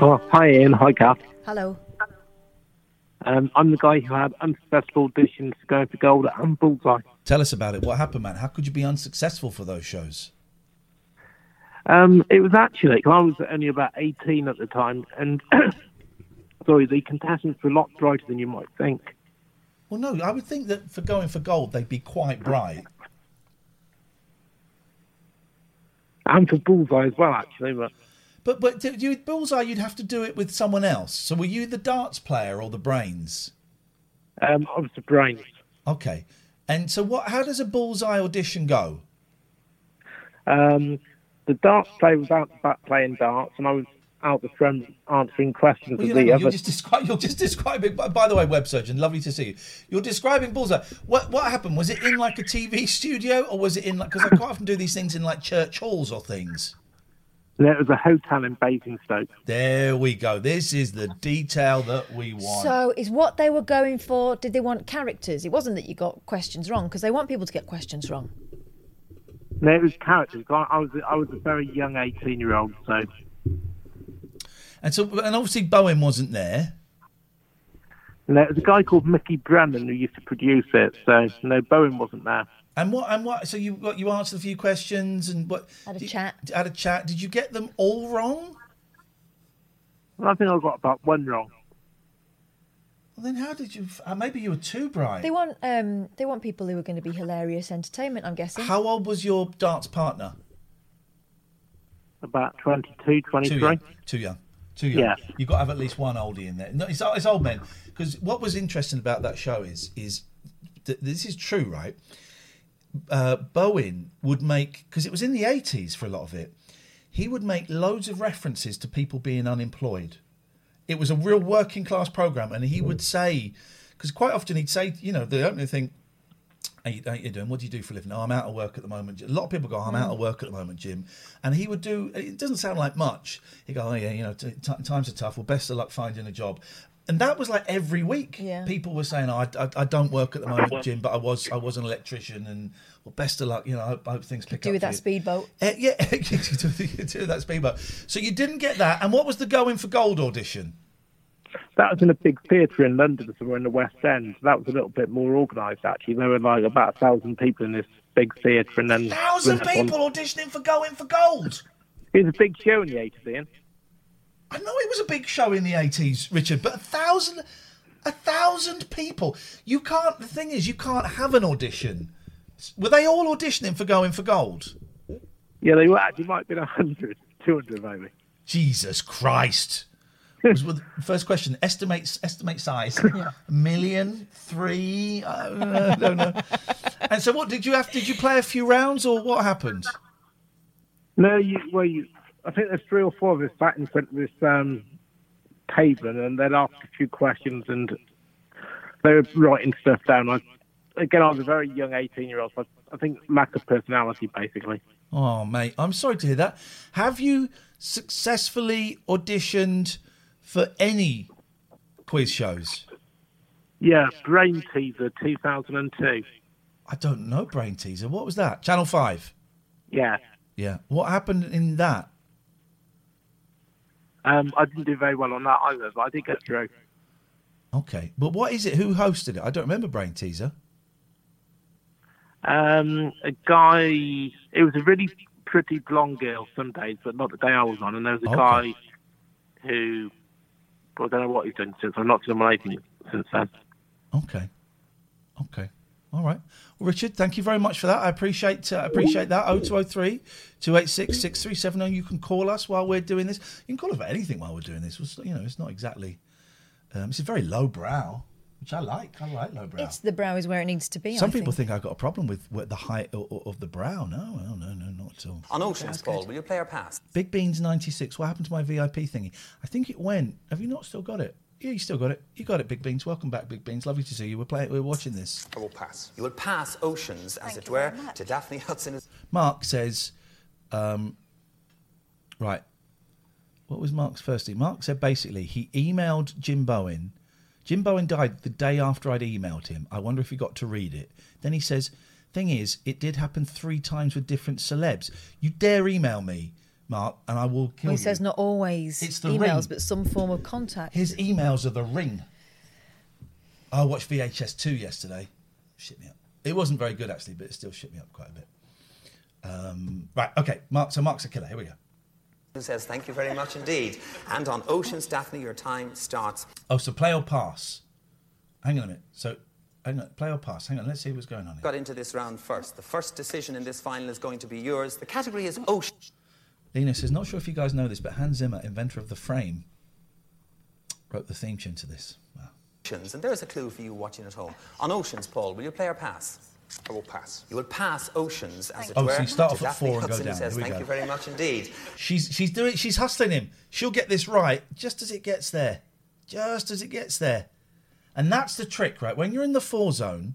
Oh, hi Ian, hi Kath. Hello. Um, I'm the guy who had unsuccessful auditions to go for gold and bullseye. Tell us about it. What happened, man? How could you be unsuccessful for those shows? Um, it was actually, 'cause I was only about 18 at the time, and sorry, the contestants were a lot brighter than you might think. Well, no, I would think that for going for gold, they'd be quite bright. And for bullseye as well, actually. But But but do you bullseye, you'd have to do it with someone else. So were you the darts player or the brains? um, I was the brains. Okay. And so what? How does a bullseye audition go? Um, the darts player was out the back playing darts, and I was out the front answering questions Well, you the know, other. you're just describing. You're just describing. By, by the way, web surgeon, lovely to see you. You're describing bullseye. What what happened? Was it in like a TV studio, or was it in like? Because I quite often do these things in like church halls or things. There was a hotel in Basingstoke. There we go. This is the detail that we want. So, is what they were going for? Did they want characters? It wasn't that you got questions wrong because they want people to get questions wrong. No, it was characters. I I was I was a very young 18 year old, so and so, and obviously Bowen wasn't there. and there was a guy called Mickey Brandon who used to produce it. So no, Bowen wasn't there. And what? And what? So you got you answered a few questions and what? Had a did- chat. Had a chat. Did you get them all wrong? Well, I think I got about one wrong. Well, then how did you? Uh, maybe you were too bright. They want um they want people who are going to be hilarious entertainment. I'm guessing. How old was your darts partner? About 22, 23. Too young. Too young. Too young. Yeah. You've got to have at least one oldie in there. No, it's, it's old men. Because what was interesting about that show is is th- this is true, right? Uh, Bowen would make because it was in the eighties for a lot of it. He would make loads of references to people being unemployed. It was a real working class program, and he would say because quite often he'd say, you know, the opening thing. How you, how you doing? What do you do for a living? Oh, I'm out of work at the moment. A lot of people go, I'm out of work at the moment, Jim. And he would do, it doesn't sound like much. He'd go, oh, yeah, you know, t- t- times are tough. Well, best of luck finding a job. And that was like every week. Yeah. People were saying, oh, I, I, I don't work at the moment, Jim, but I was I was an electrician. And, well, best of luck. You know, I hope, I hope things pick do up. with for that you." speedboat. Uh, yeah, you do, you do that speedboat. So you didn't get that. And what was the going for gold audition? That was in a big theatre in London, somewhere in the West End. That was a little bit more organised, actually. There were like about a thousand people in this big theatre, and then Thousand people auditioning for going for gold. It was a big show in the 80s, Ian. I know it was a big show in the eighties, Richard, but a thousand, a thousand people. You can't. The thing is, you can't have an audition. Were they all auditioning for going for gold? Yeah, they were actually might have been 100, 200 maybe. Jesus Christ! was the first question. Estimate estimate size. A million, three. Uh, I don't know. And so, what did you have? Did you play a few rounds, or what happened? No, you, well, you, I think there's three or four of us sat in front of this um, pavement, and they'd ask a few questions, and they were writing stuff down. I, again, I was a very young 18 year old, so I, I think lack of personality, basically. Oh, mate, I'm sorry to hear that. Have you successfully auditioned for any quiz shows? Yeah, Brain Teaser 2002. I don't know, Brain Teaser. What was that? Channel 5? Yeah. Yeah. What happened in that? Um, I didn't do very well on that either, but I did get through. Okay. But what is it? Who hosted it? I don't remember Brain Teaser. Um, a guy, it was a really pretty blonde girl some days, but not the day I was on. And there was a Okay. guy who, well, I don't know what he's done since. I've not done anything since then. Okay. Okay. All right. Well, Richard, thank you very much for that. I appreciate uh, appreciate that. 0203 286 6370. You can call us while we're doing this. You can call us about anything while we're doing this. It's, You know, it's not exactly. Um, it's a very low brow, which I like. I like low brow. It's the brow is where it needs to be. Some I people think. think I've got a problem with, with the height of, of the brow. No, no, no, no, not at all. On Oceans, Paul, will you play or pass? Big Beans 96. What happened to my VIP thingy? I think it went. Have you not still got it? Yeah, you still got it. You got it, Big Beans. Welcome back, Big Beans. Lovely to see you. We're playing. We're watching this. I will pass. You will pass Oceans, as it were, to Daphne Hudson. Mark says, um, right. What was Mark's first thing? Mark said basically he emailed Jim Bowen. Jim Bowen died the day after I'd emailed him. I wonder if he got to read it. Then he says, thing is, it did happen three times with different celebs. You dare email me, Mark, and I will kill Well, he you. says not always It's the emails, ring. but some form of contact. His emails are the ring. I watched VHS 2 yesterday. Shit me up. It wasn't very good, actually, but it still shit me up quite a bit. Um, right, okay. Mark, so Mark's a killer. Here we go. Who says, Thank you very much indeed. And on Oceans, Daphne, your time starts. Oh, so play or pass. Hang on a minute. So, hang on. Play or pass. Hang on. Let's see what's going on here. Got into this round first. The first decision in this final is going to be yours. The category is Ocean. Lena says, not sure if you guys know this, but Hans Zimmer, inventor of the frame, wrote the theme tune to this. Wow. Oceans. And there's a clue for you watching at home. On Oceans, Paul, will you play or pass? I will pass. You will pass Oceans, as it Oh, were. so you start off at Daphne four and go Hudson, who down. says, Here we Thank go. you very much indeed. She's she's doing she's hustling him. She'll get this right just as it gets there, just as it gets there, and that's the trick, right? When you're in the four zone,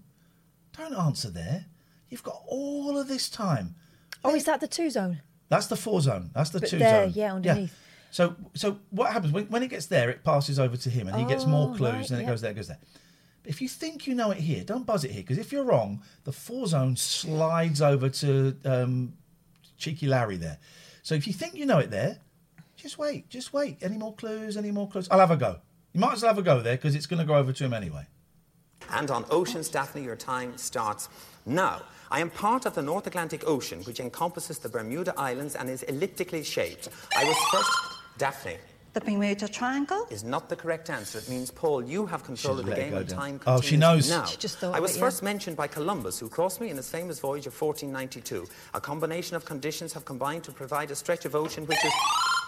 don't answer there. You've got all of this time. Oh, is that the two zone? That's the four zone. That's the But two there, zone. yeah, underneath. So so what happens when, when it gets there? It passes over to him, and he gets more Oh, clues, right, and then it yeah. goes there, it goes there. But if you think you know it here, don't buzz it here, because if you're wrong, the four zone slides over to um, cheeky Larry there. So if you think you know it there, just wait, just wait. Any more clues? Any more clues? I'll have a go. You might as well have a go there because it's going to go over to him anyway. And on Oceans, Daphne, your time starts now. I am part of the North Atlantic Ocean, which encompasses the Bermuda Islands and is elliptically shaped. I was first. Daphne The Bermuda Triangle? is not the correct answer. It means, Paul, you have control She's of the game go and down. time Oh, she knows. Now, She just thought I was it, yeah. first mentioned by Columbus, who crossed me in his famous voyage of 1492. A combination of conditions have combined to provide a stretch of ocean which is.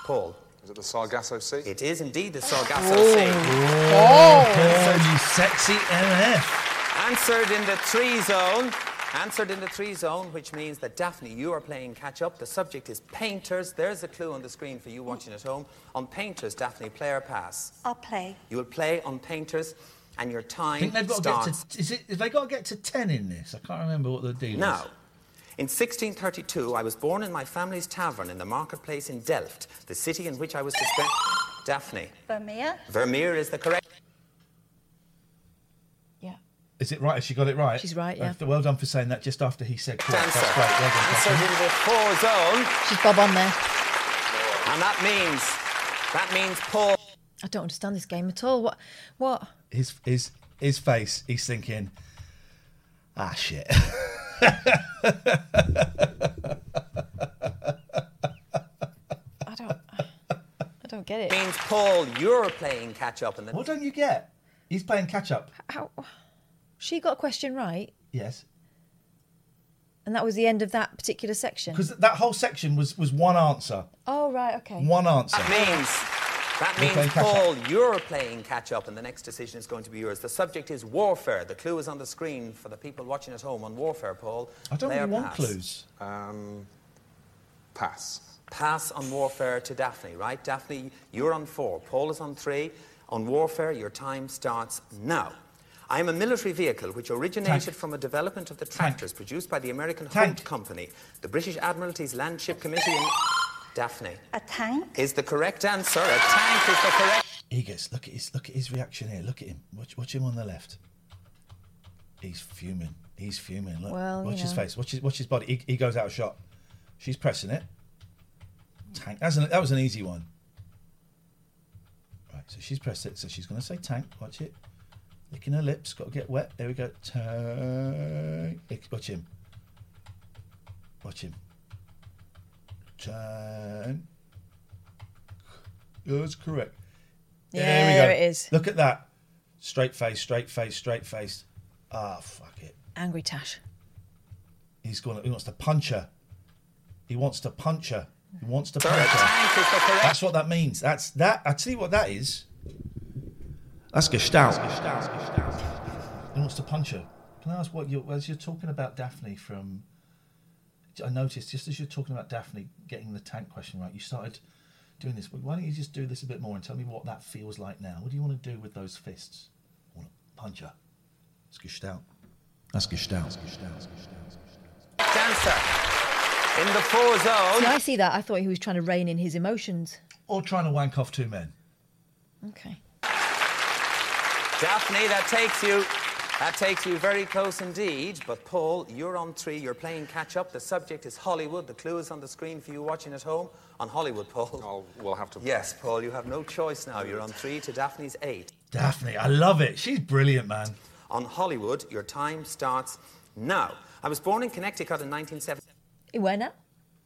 Paul. Is it the Sargasso Sea? It is indeed the Sargasso oh, Sea. Oh, you sexy MF. Answered in the three zone. Answered in the three zone, which means that Daphne, you are playing catch up. The subject is painters. There's a clue on the screen for you watching at home. On painters, Daphne, player pass. I'll play. You will play on painters, and your I time think they've got starts to get to. Is it? Have they got to get to ten in this? I can't remember what the deal now. is. In 1632, I was born in my family's tavern in the marketplace in Delft, the city in which I was to spend. Daphne, Vermeer? Vermeer is the correct. Yeah. Is it right? Has she got it right? She's right, yeah. Uh, Well done for saying that just after he said correct. Answer. That's great. Well done, Answered Catherine. in the four zone, She's Bob on there. and that means that means Paul. I don't understand this game at all. What? What? His his his face. He's thinking, ah shit. I don't. I don't get it. means Paul, you're playing catch up, and the what don't you get? He's playing catch up. How? She got a question right, Yes, and that was the end of that particular section. because that whole section was was one answer. Oh right, okay. One answer. that means that You're playing means catch Paul, you're playing catch up, and the next decision is going to be yours. The subject is warfare. The clue is on the screen for the people watching at home on warfare. Paul, I don't Play or really want pass? clues. Um, pass. Pass on warfare to Daphne, right? Daphne, you're on four. Paul is on three. On warfare, your time starts now. I'm a military vehicle which originated Tank. from a development of the tractors produced by the American Tank. Holt Company, the British Admiralty's Landship Committee in Daphne. A tank? Is the correct answer. A tank is the correct. He gets look at his look at his reaction here. Look at him. Watch, watch him on the left. He's fuming. He's fuming. Look. Well, you watch his know. face. Watch his watch his body. He, he goes out of shot. She's pressing it. Tank. That's an, that was an easy one. Right. So she's pressed it. So she's going to say tank. Watch it. Licking her lips. Got to get wet. There we go. Tank. Lick- Watch him. Watch him. Tank. That's correct. Yeah, there we go. there it is. Look at that. Straight face, straight face, straight face. Ah, fuck it. Angry Tash. He's going. He wants to punch her. He wants to punch her. He wants to punch her. tank is the correct. That's what that means. That's that. I tell you what that is. That's Gestalt. He wants to punch her. Can I ask what you as you're talking about Daphne from? I noticed just as you're talking about Daphne getting the tank question right, you started doing this. But why don't you just do this a bit more and tell me what that feels like now? What do you want to do with those fists? I want to punch her. It's Gestalt. That's Gestalt. That's Gestalt. That's Gestalt. answer. In the four zone. See, I see that. I thought he was trying to rein in his emotions. Or trying to wank off two men. Okay. Daphne, that takes you. That takes you very close indeed. But Paul, you're on three. You're playing catch up. The subject is Hollywood. The clue is on the screen for you watching at home. On Hollywood, Paul. I'll, we'll have to. Yes, Paul. You have no choice now. You're on three to Daphne's eight. Daphne, I love it. She's brilliant, man. On Hollywood, your time starts now. I was born in Connecticut in 1970. Where now?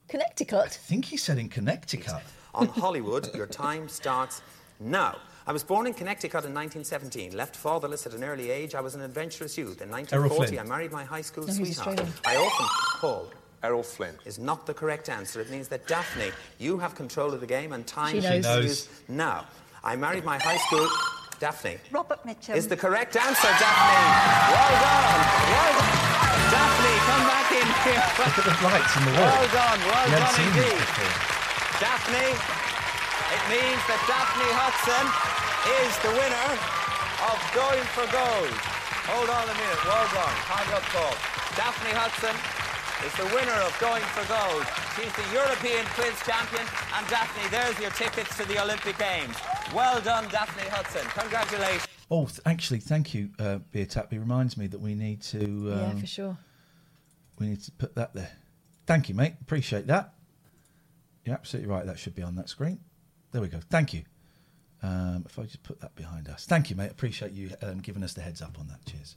Connecticut. I think he said in Connecticut. On Hollywood, your time starts now. I was born in Connecticut in 1917. Left fatherless at an early age, I was an adventurous youth. In 1940, I married my high school No, sweetheart. I often, Paul, Errol Flynn. is not the correct answer. It means that Daphne, you have control of the game and time She knows. knows. now. I married my high school. Daphne Robert Mitchum. is the correct answer, Daphne. Well done. Well done. Daphne, come back in here. Look at the lights in the wall. Well done. Well You haven't done seen indeed. Daphne, it means that Daphne Hudson is the winner of Going for Gold. Hold on a minute. Well done. Hand up, Paul. Daphne Hudson is the winner of Going for Gold. She's the European quiz champion. And Daphne, there's your tickets to the Olympic Games. Well done, Daphne Hudson. Congratulations. Oh, th- actually, thank you, uh, Beer Tap. It reminds me that we need to um, yeah, for sure. we need to put that there. Thank you, mate. Appreciate that. You're absolutely right. That should be on that screen. There we go. Thank you. Um, if I just put that behind us. Thank you, mate. Appreciate you um, giving us the heads up on that. Cheers.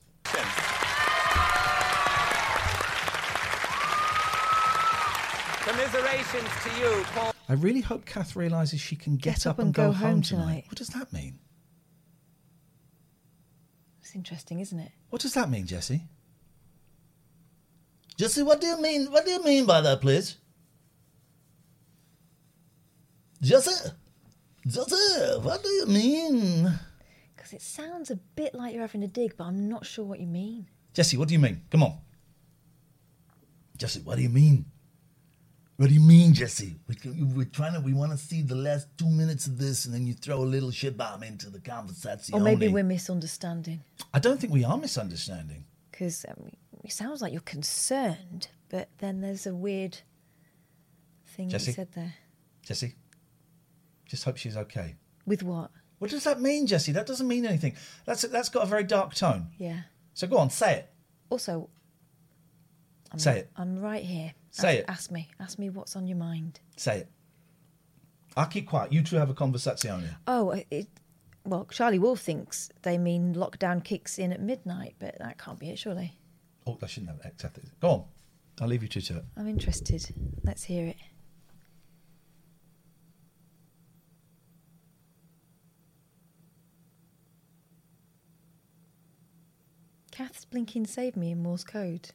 Commiserations to you, Paul. I really hope Kath realises she can get, up, and, go, home tonight. What does that mean? It's interesting, isn't it? What does that mean, Jesse? Jesse, what do you mean? What do you mean by that, please? Jesse, Jesse, what do you mean? Because it sounds a bit like you're having a dig, but I'm not sure what you mean. Jesse, what do you mean? Come on. Jesse, what do you mean? What do you mean, Jesse? We- We're trying to. We want to see the last two minutes of this, and then you throw a little shit bomb into the conversation. Or maybe we're misunderstanding. I don't think we are misunderstanding. Because um, it sounds like you're concerned, but then there's a weird thing Jessie? you said there. Jesse, just hope she's okay. With what? What does that mean, Jesse? That doesn't mean anything. That's that's got a very dark tone. Yeah. So go on, say it. Also, I'm, Say it. I'm right here. Say ask, it. Ask me. Ask me what's on your mind. Say it. I'll keep quiet. You two have a conversation. Oh, it, well, Charlie Wolf thinks they mean lockdown kicks in at midnight, but that can't be it, surely. Oh, I shouldn't have accepted it. Go on. I'll leave you two to it. I'm interested. Let's hear it. Kath's blinking saved me in Morse code.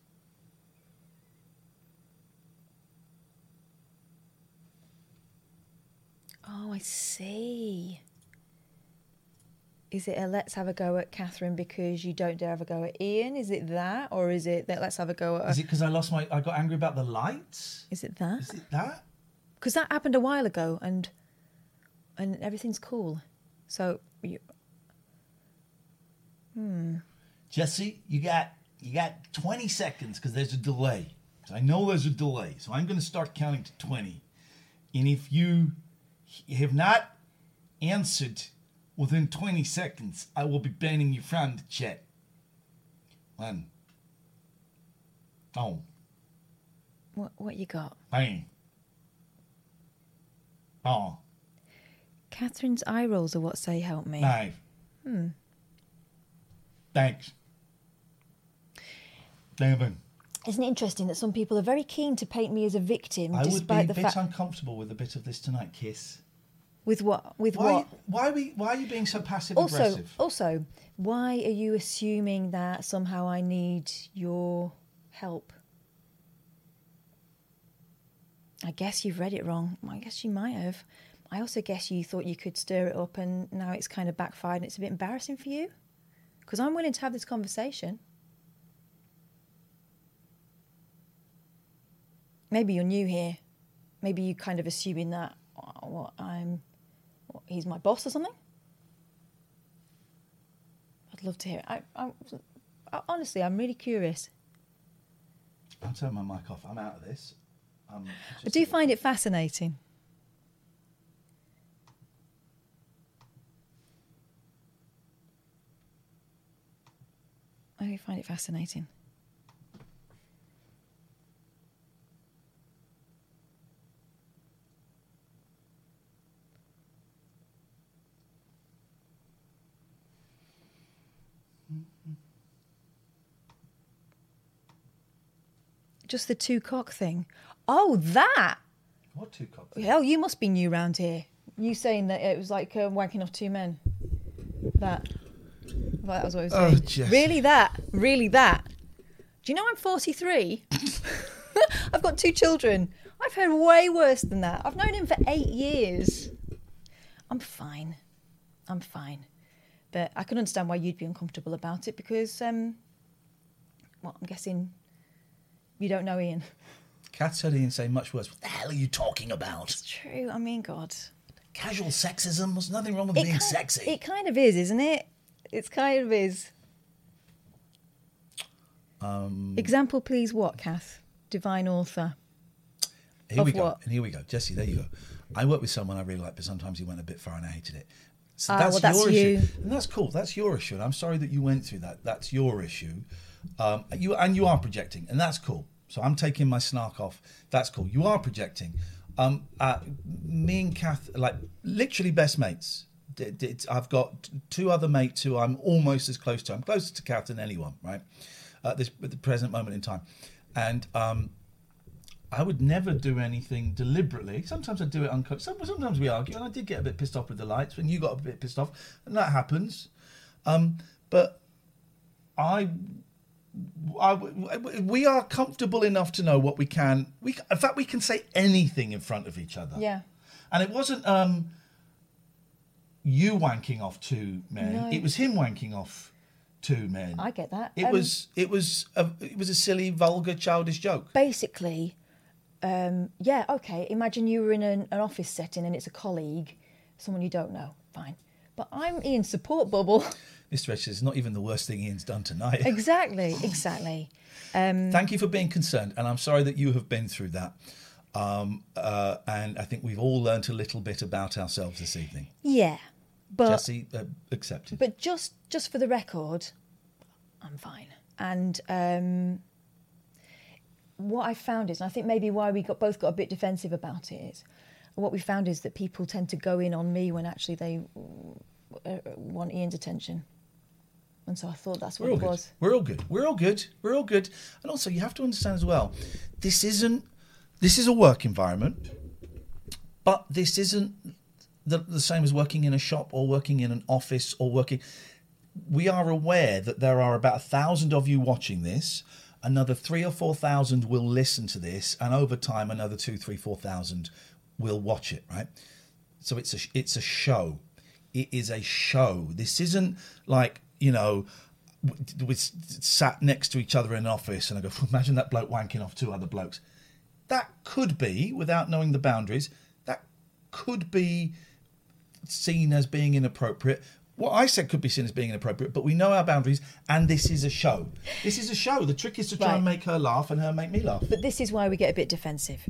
Oh, I see. Is it a let's have a go at Catherine because you don't dare have a go at Ian? Is it that? Or is it that let's have a go at. Is it because I lost my? I got angry about the lights. Is it that? Is it that? because that happened a while ago and and everything's cool so you, hmm. Jesse, you got you got 20 seconds because there's a delay. So I know there's a delay. So I'm going to start counting to 20. And if you have not answered within 20 seconds, I will be banning you from the chat. One. Oh, What what you got? bang. Oh, Catherine's eye rolls are what say help me. five. Hmm. Thanks. Isn't it interesting that some people are very keen to paint me as a victim, to the bigger? I would be a bit fact uncomfortable with a bit of this tonight, Kiss. with what with Why, what. why, are we, why are you being so passive Also, aggressive? also, why are you assuming that somehow I need your help? I guess you've read it wrong. I guess you might have. I also guess you thought you could stir it up, and now it's kind of backfired, and it's a bit embarrassing for you. Because I'm willing to have this conversation. Maybe you're new here. Maybe you're kind of assuming that oh, what I'm, what, he's my boss or something. I'd love to hear it. I, I, I, honestly, I'm really curious. I'll turn my mic off. I'm out of this. Um, I do find it fascinating. I do find it fascinating. Just the two cock thing. Oh, that! What two cock? Hell, you must be new round here. You saying that it was like uh, wanking off two men. That. Well, that was what I was Oh, saying. Jess. really, that? Really, that? Do you know I'm 43? I've got two children. I've heard way worse than that. I've known him for eight years. I'm fine. I'm fine. But I can understand why you'd be uncomfortable about it because, um, well, I'm guessing you don't know Ian. Kath said Ian say much worse. What the hell are you talking about? It's true. I mean, God. Casual sexism? There's nothing wrong with It being kind- sexy. It kind of is, isn't it? It's kind of is. Um, Example, please. What, Kath? Divine author. here of we go. what? And here we go. Jesse, there you go. I worked with someone I really liked, but sometimes he went a bit far and I hated it. So Ah, that's, well, that's your you. issue. And that's cool. That's your issue. And I'm sorry that you went through that. That's your issue. Um, you And you are projecting, and that's cool. So I'm taking my snark off. That's cool. You are projecting. Um, uh, me and Kath, like literally best mates. D- d- I've got two other mates who I'm almost as close to. I'm closer to Kath than anyone, right? At this at the present moment in time, and um, I would never do anything deliberately. Sometimes I do it unconsciously. Sometimes we argue, and I did get a bit pissed off with the lights, and you got a bit pissed off, and that happens. Um, but I, I, we are comfortable enough to know what we can. We, in fact, we can say anything in front of each other. Yeah. And it wasn't um, you wanking off two men. No. It was him wanking off two men. I get that. It Um, was. It was. A, it was a silly, vulgar, childish joke. Basically, um, yeah, okay. Imagine you were in an, an office setting and it's a colleague, someone you don't know. Fine. But I'm in support bubble. Mr. Edge is not even the worst thing Ian's done tonight. exactly, exactly. Um, Thank you for being concerned, and I'm sorry that you have been through that. Um, uh, and I think we've all learnt a little bit about ourselves this evening. yeah. But Jesse, uh, accepted. But just just for the record, I'm fine. And um, what I found is, and I think maybe why we got both got a bit defensive about it is, what we found is that people tend to go in on me when actually they uh, want Ian's attention. And so I thought that's what it good. was. We're all good. We're all good. We're all good. And also, you have to understand as well, this isn't. This is a work environment, but this isn't the, the same as working in a shop or working in an office or working. We are aware that there are about a thousand of you watching this. Another three or four thousand will listen to this, and over time, another two, three, four thousand will watch it. Right. So it's a it's a show. It is a show. This isn't like you know we sat next to each other in an office, and I go, imagine that bloke wanking off two other blokes. That could be, without knowing the boundaries, that could be seen as being inappropriate. what I said could be seen as being inappropriate, but we know our boundaries, and this is a show. This is a show. The trick is to try and make her laugh and her make me laugh. But this is why we get a bit defensive.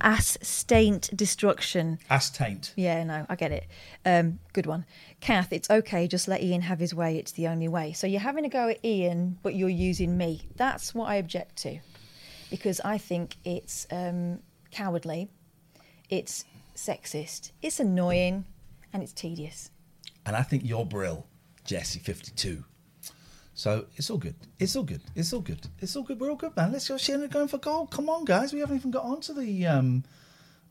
Ass staint destruction. Ass taint. Yeah, no, I get it. Um, good one. Kath, it's okay, just let Ian have his way. It's the only way. So you're having a go at Ian, but you're using me. That's what I object to. Because I think it's um, cowardly, it's sexist, it's annoying, and it's tedious. And I think you're Brill, Jesse, 52. So it's all good. It's all good. It's all good. It's all good. We're all good, man. Let's go. Sheena going for gold. Come on, guys. We haven't even got onto the um,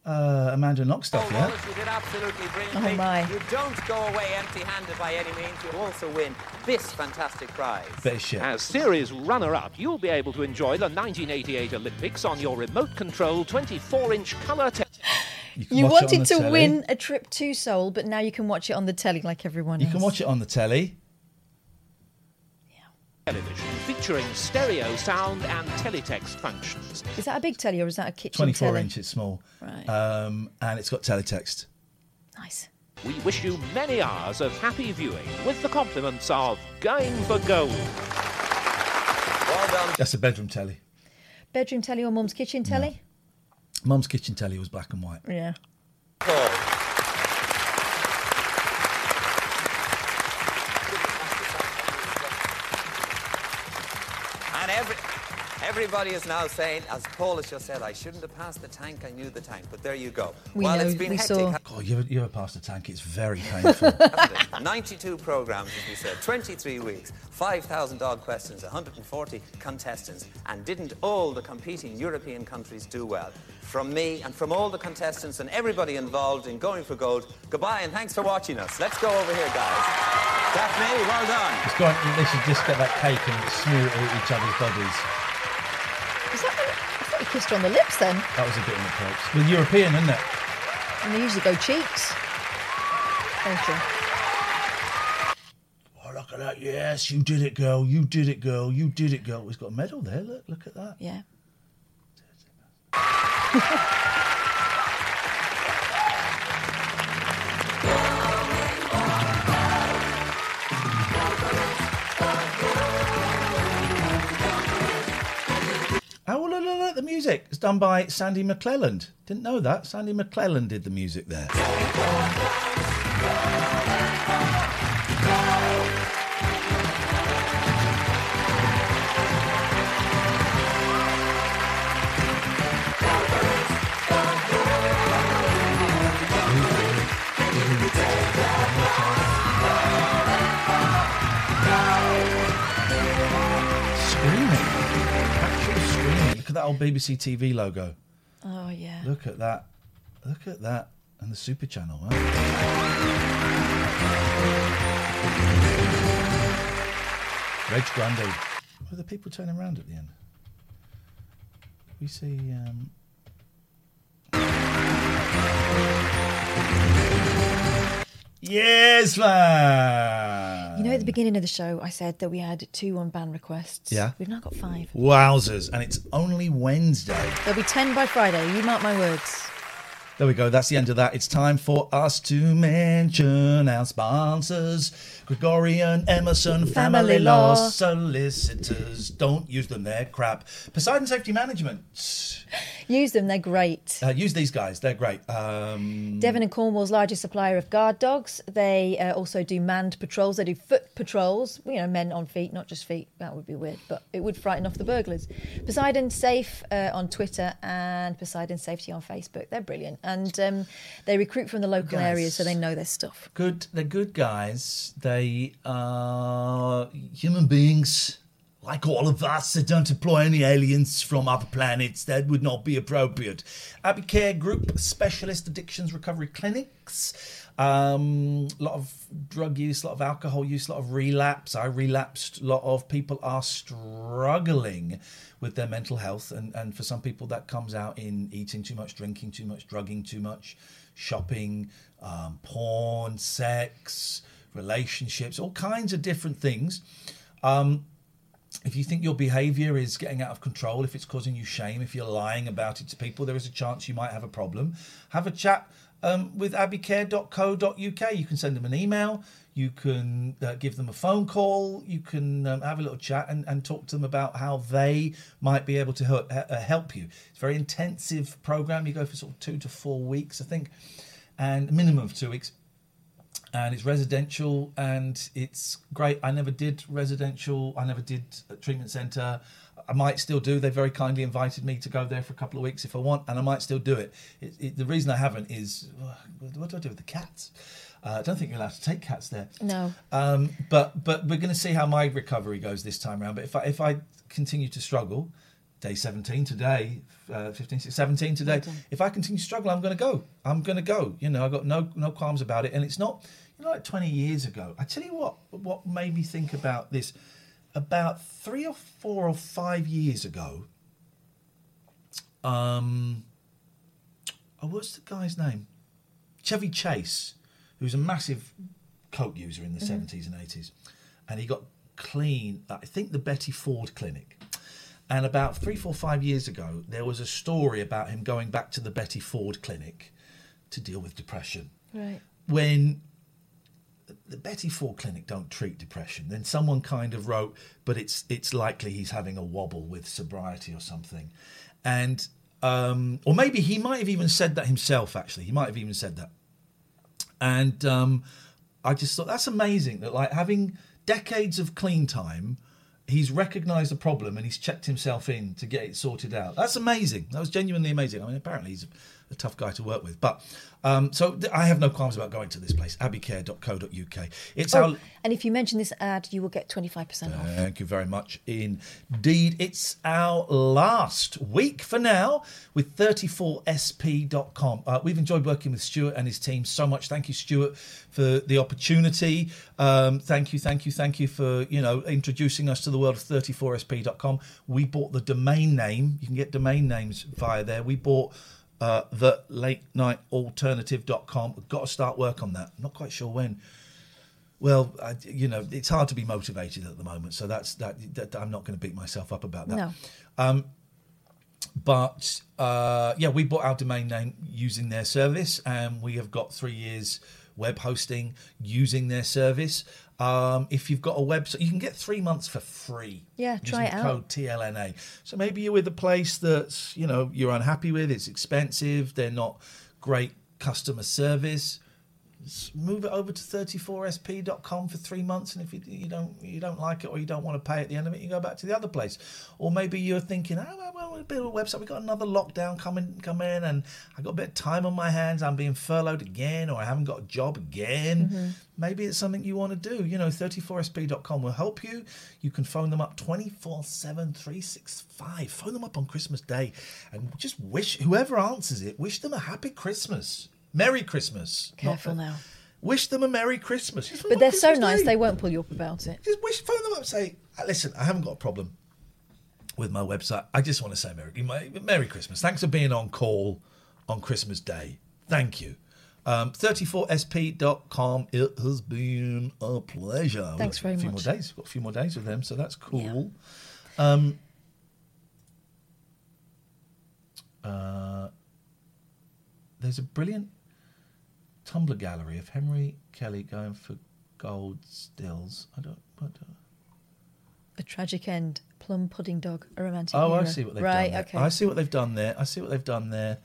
uh, Amanda Knox stuff yet. Wallace, you did absolutely brilliantly. Oh, my. You don't go away empty-handed by any means. You also win this fantastic prize. Bit of shit. As series runner-up, you'll be able to enjoy the 1988 Olympics on your remote-control 24-inch colour. Te- can You watch it on wanted to telly. win a trip to Seoul, but now you can watch it on the telly like everyone You else. can watch it on the telly. Television featuring stereo sound and teletext functions. Is that a big telly or is that a kitchen 24 telly? inch, it's small. Right. Um, and it's got teletext. Nice. We wish you many hours of happy viewing with the compliments of Going for Gold. Well done. That's a bedroom telly. Bedroom telly or mum's kitchen telly? Mum's kitchen telly was black and white. Yeah. Paul. And every, everybody is now saying, as Paul has just said, I shouldn't have passed the tank, I knew the tank. But there you go. We well, know, it's been we hectic. saw. God, you ever, you ever passed the tank? It's very painful. 92 programs, as we said, 23 weeks, 5,000 odd questions, 140 contestants, and didn't all the competing European countries do well? From me and from all the contestants and everybody involved in Going for Gold, goodbye and thanks for watching us. Let's go over here, guys. Daphne, well done. It's gone, they should just get that cake and smear it at each other's bodies. Kissed on the lips then. That was a bit inappropriate. Well, European, isn't it? And they usually go cheeks. Don't you? Oh, look at that. Yes, you did it, girl. You did it, girl. You did it, girl. He's got a medal there. Look, look at that. Yeah. the music. It's done by Sandy McClelland. Didn't know that. Sandy McClelland did the music there. That old BBC TV logo. Oh, yeah. Look at that. Look at that. And the Super Channel, huh? Reg Grundy. Are the people turning around at the end? We see. Um... Yes, man. You know, at the beginning of the show, I said that we had two unbanned requests. Yeah. We've now got five. Wowzers. And it's only Wednesday. There'll be ten by Friday. You mark my words. There we go. That's the end of that. It's time for us to mention our sponsors Gregorian, Emerson, Family, Family Law. Solicitors. Don't use them, they're crap. Poseidon Safety Management. Use them, they're great. Uh, use these guys, they're great. Um, Devon and Cornwall's largest supplier of guard dogs. They uh, also do manned patrols. They do foot patrols. You know, men on feet, not just feet. That would be weird, but it would frighten off the burglars. Poseidon Safe uh, on Twitter and Poseidon Safety on Facebook. They're brilliant, and um, they recruit from the local Guys. areas, so they know their stuff. good, they're good guys. They are human beings. Like all of us, they don't employ any aliens from other planets. That would not be appropriate. Abbey Care Group, specialist addictions recovery clinics. Um, a lot of drug use, a lot of alcohol use, a lot of relapse. I relapsed. A lot of people are struggling with their mental health, and, and for some people, that comes out in eating too much, drinking too much, drugging too much, shopping, um, porn, sex, relationships, all kinds of different things. Um, if you think your behavior is getting out of control, if it's causing you shame, if you're lying about it to people, there is a chance you might have a problem. Have a chat um, with abbeycare.co.uk. You can send them an email. You can uh, give them a phone call. You can um, have a little chat and, and talk to them about how they might be able to help, uh, help you. It's a very intensive program. You go for sort of two to four weeks, I think, and a minimum of two weeks and it's residential and it's great. I never did residential. I never did a treatment centre. I might still do. They very kindly invited me to go there for a couple of weeks if I want, and I might still do it. it, it the reason I haven't is what do I do with the cats? Uh, I don't think you're allowed to take cats there. No. Um, but but we're going to see how my recovery goes this time around. But if I if I continue to struggle, day 17 today, uh, 15, 16, 17 today. If I continue to struggle, I'm going to go. I'm going to go. You know, I've got no no qualms about it. And it's not, you know, like 20 years ago. I tell you what, what made me think about this. About three or four or five years ago, um, oh, what's the guy's name? Chevy Chase, who's a massive coke user in the Mhm. 70s and 80s. And he got clean, I think, the Betty Ford Clinic. And about three, four, five years ago, there was a story about him going back to the Betty Ford Clinic to deal with depression. Right. When the Betty Ford Clinic don't treat depression, then someone kind of wrote, but it's it's likely he's having a wobble with sobriety or something, and um, or maybe he might have even said that himself. Actually, he might have even said that, and um, I just thought that's amazing that like having decades of clean time, he's recognised the problem and he's checked himself in to get it sorted out. That's amazing. That was genuinely amazing. I mean, apparently he's a, tough guy to work with, but um, so th- I have no qualms about going to this place, abbeycare.co.uk. It's Oh, our and if you mention this ad, you will get 25% off. Thank you very much indeed. It's our last week for now with 34sp.com. Uh, we've enjoyed working with Stuart and his team so much. Thank you, Stuart, for the opportunity. Um, thank you, thank you, thank you for you know introducing us to the world of 34sp.com. We bought the domain name. You can get domain names via there. We bought uh, the late night alternative.com. We've got to start work on that. I'm not quite sure when. Well, I, you know, it's hard to be motivated at the moment, so that's that. that I'm not going to beat myself up about that. No. Um, but uh, yeah, we bought our domain name using their service, and we have got three years web hosting using their service. Um, if you've got a website, you can get three months for free. Yeah, try using it out. Code TLNA. So maybe you're with a place that's you know you're unhappy with. It's expensive. They're not great customer service move it over to 34sp.com for three months and if you, you don't you don't like it or you don't want to pay at the end of it you go back to the other place. Or maybe you're thinking oh well, well we'll build a website we've got another lockdown coming coming and i've got a bit of time on my hands i'm being furloughed again or i haven't got a job again. Mhm. maybe it's something you want to do. You know 34sp.com will help you. You can phone them up 24 7 365 phone them up on christmas day and just wish whoever answers it wish them a happy christmas merry christmas Careful a- now. Wish them a Merry Christmas. Just But they're up so nice, Day. they won't pull you up about it. Just wish, phone them up and say, "Uh, listen, I haven't got a problem with my website. I just want to say Merry, Merry Christmas. Thanks for being on call on Christmas Day. Thank you. Um, 34sp.com. It has been a pleasure. Thanks very a few much. more days. We've got a few more days with them, so that's cool. Um, uh, there's a brilliant Tumblr gallery of Henry Kelly going for gold stills. I don't. I don't A tragic end, plum pudding dog, a romantic. oh, I see what they've right, done. There. okay. I see what they've done there. I see what they've done there.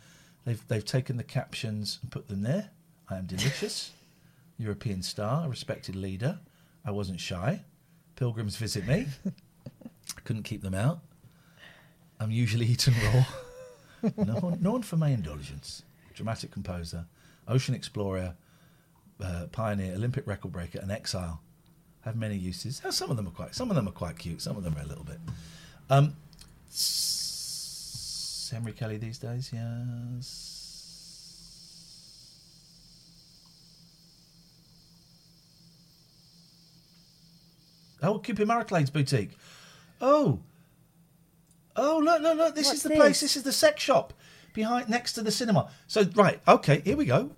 They've they've taken the captions and put them there. I am delicious. European star, a respected leader. I wasn't shy. Pilgrims visit me. Couldn't keep them out. I'm usually eaten raw. no, one, no one for my indulgence. Dramatic composer, ocean explorer, uh, pioneer, Olympic record breaker, and exile. Have many uses. Some of them are quite. Some of them are quite cute. Some of them are a little bit. Um, s- Henry Kelly these days, yes. Oh, Cupid Marital Aids boutique. Oh, oh look, look, look! This What's is the place. this? This is the sex shop behind, next to the cinema. So, right, okay, here we go.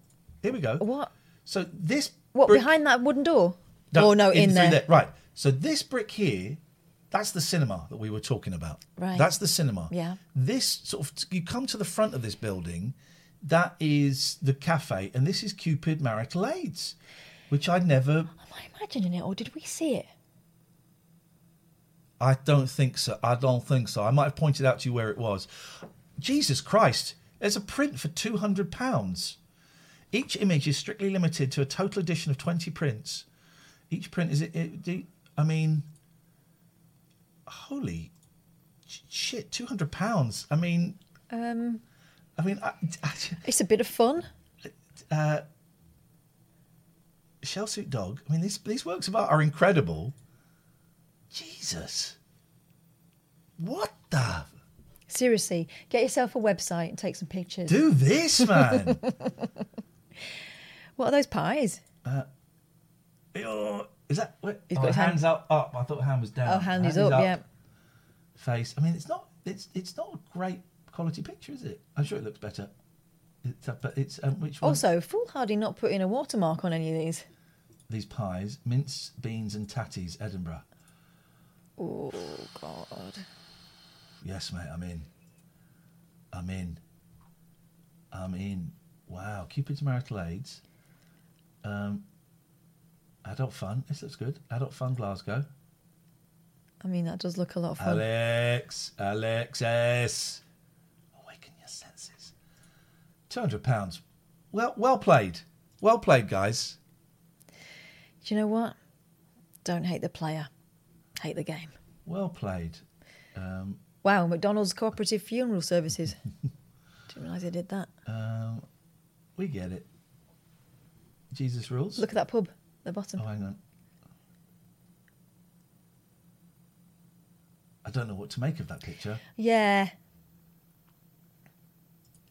Here we go. What? So this What brick- behind that wooden door? oh no, in, through there. Right. So this brick here, that's the cinema that we were talking about. Right. That's the cinema. Yeah. This sort of you come to the front of this building. that is the cafe, and this is Cupid Marital Aids, which I'd never. Am I imagining it, or did we see it? I don't think so. I don't think so. I might have pointed out to you where it was. Jesus Christ! There's a print for two hundred pounds. Each image is strictly limited to a total edition of twenty prints. Each print is it. it do- I mean, holy shit! Two hundred pounds. I mean, Um, I mean, I, I, it's a bit of fun. uh, Shell Suit Dog. I mean, these these works of art are incredible. Jesus, what the? Seriously, get yourself a website and take some pictures. Do this, man. What are those pies? Oh, is that? Wait, He's oh, got his hand- hands up, up. I thought hand was down. Oh, hand is up, yeah. Face. I mean, it's not. It's it's not a great quality picture, is it? I'm sure it looks better. It's, uh, but it's um, which one? Also, foolhardy not putting a watermark on any of these. these pies: mince, beans, and tatties, Edinburgh. Oh God. Yes, mate. I'm in. I'm in. I'm in. Wow. Cupid's marital aids. Um. Adult fun. This looks good. Adult fun, Glasgow. I mean, that does look a lot of fun. Alex, Alexis, awaken your senses. Two hundred pounds. Well, well played. Well played, guys. Do you know what? Don't hate the player, hate the game. Well played. Um, Wow, McDonald's cooperative funeral services. Didn't realise they did that. um, we get it. Jesus rules. Look at that pub at the bottom. Oh, hang on. I don't know what to make of that picture. Yeah.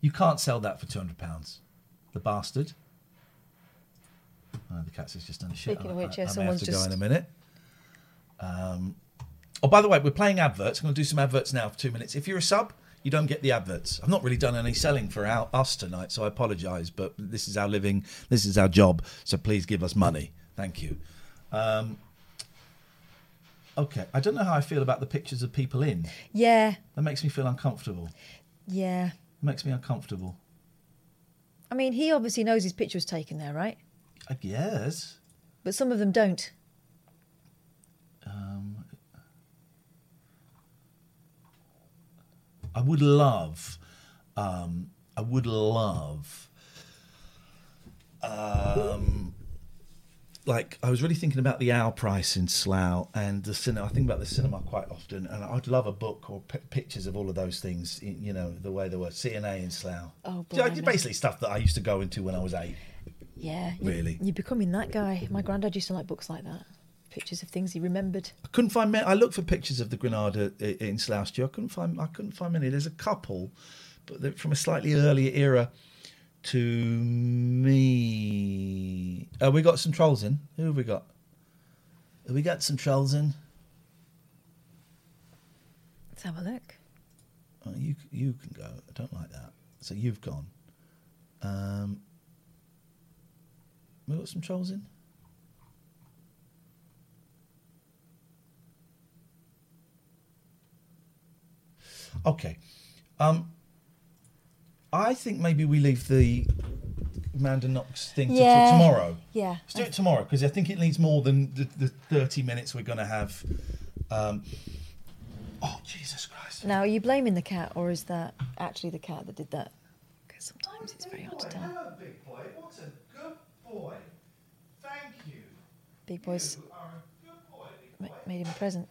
You can't sell that for two hundred pounds. The bastard. Oh, the cat's has just done a shit. Speaking of I- which, I, yeah, I may have someone's to just- go in a minute. Um, oh, by the way, we're playing adverts. I'm going to do some adverts now for two minutes. If you're a sub, you don't get the adverts. I've not really done any selling for our, us tonight, so I apologise. But this is our living. This is our job. So please give us money. Thank you. Um, okay, I don't know how I feel about the pictures of people in. Yeah. That makes me feel uncomfortable. Yeah. It makes me uncomfortable. I mean, he obviously knows his picture was taken there, right? I guess. But some of them don't. Um, I would love, um, I would love, um, like I was really thinking about the hour price in Slough and the cinema. I think about the cinema quite often, and I'd love a book or p- pictures of all of those things. You know, the way they were CNA in Slough. Oh, Yeah, blimey. basically stuff that I used to go into when I was eight. Yeah. Really? You're becoming that guy. My granddad used to like books like that. Pictures of things he remembered. I couldn't find many. I looked for pictures of the Granada in Slough Stew. I couldn't find. I couldn't find many. There's a couple, but from a slightly earlier era to me. Oh, we got some trolls in. Who have we got? Have we got some trolls in? Let's have a look. Oh, you you can go. I don't like that. So you've gone. Um, we got some trolls in. Okay. Um, I think maybe we leave the Amanda Knox thing to- Yeah. till tomorrow. Yeah. Let's do it tomorrow because I think it needs more than the, the 30 minutes we're going to have. Um, oh, Jesus Christ. Now, are you blaming the cat, or is that actually the cat that did that? Because sometimes it's very hard to tell. Hello, big boy. What a good boy. Thank you. Big boys You are a good boy, big boy. made him a present.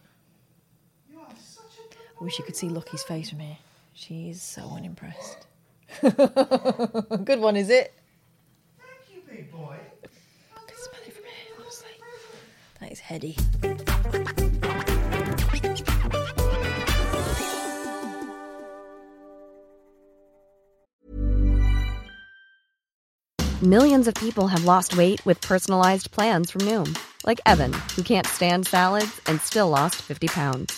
You are such a good I wish you could see Lucky's face from here. She is so unimpressed. Good one, is it? Thank you, big boy. I can smell it from here, honestly. That is heady. Millions of people have lost weight with personalized plans from Noom, like Evan, who can't stand salads and still lost 50 pounds.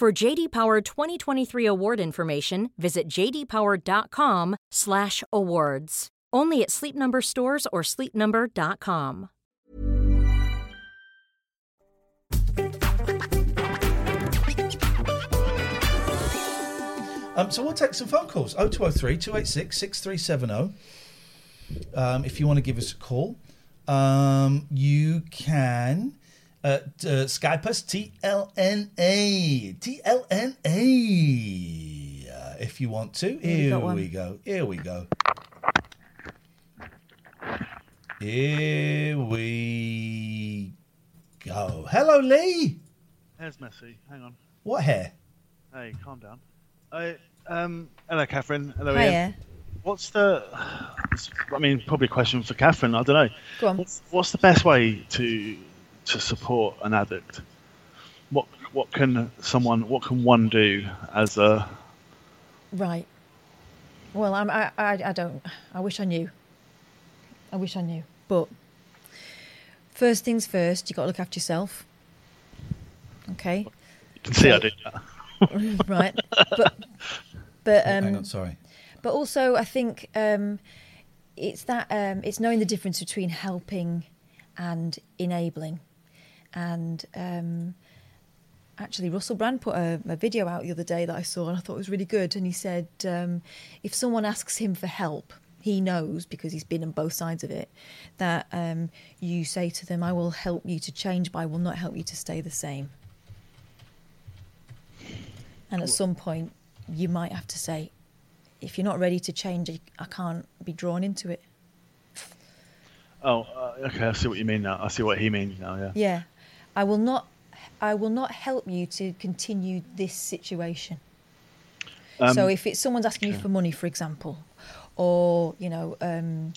For JD Power 2023 award information, visit jdpower.com/awards. Only at Sleep Number stores or sleepnumber.com. Um, so we'll take some phone calls. 0203 286 6370. Um, if you want to give us a call, um, you can uh, t- uh, Skype us TLNA. TLNA. Uh, if you want to. Yeah, we Here got we go. Here we go. Here we go. Hello, Lee. Hair's messy. Hang on. What hair? Hey, calm down. I, um, hello, Catherine. Hello, Hiya. Ian. What's the? I mean, probably a question for Catherine. I don't know. Go on. What's, what's the best way to to support an addict? What what can someone what can one do as a Right. Well, I'm, I, I, I don't. I wish I knew. I wish I knew. But first things first, you got to look after yourself. Okay. you can see I do that. right. But but um, Hang on, sorry. But also, I think um, it's that um, it's knowing the difference between helping and enabling. And um, actually, Russell Brand put a, a video out the other day that I saw, and I thought it was really good. And he said, um, if someone asks him for help, he knows because he's been on both sides of it that um, you say to them, "I will help you to change, but I will not help you to stay the same." And at some point, you might have to say, if you're not ready to change, I- I can't be drawn into it. Oh, uh, okay. I see what you mean now. I see what he means now. Yeah. Yeah, I will not. I will not help you to continue this situation. so Um, if it's someone's asking you for money, for example, or you know, um,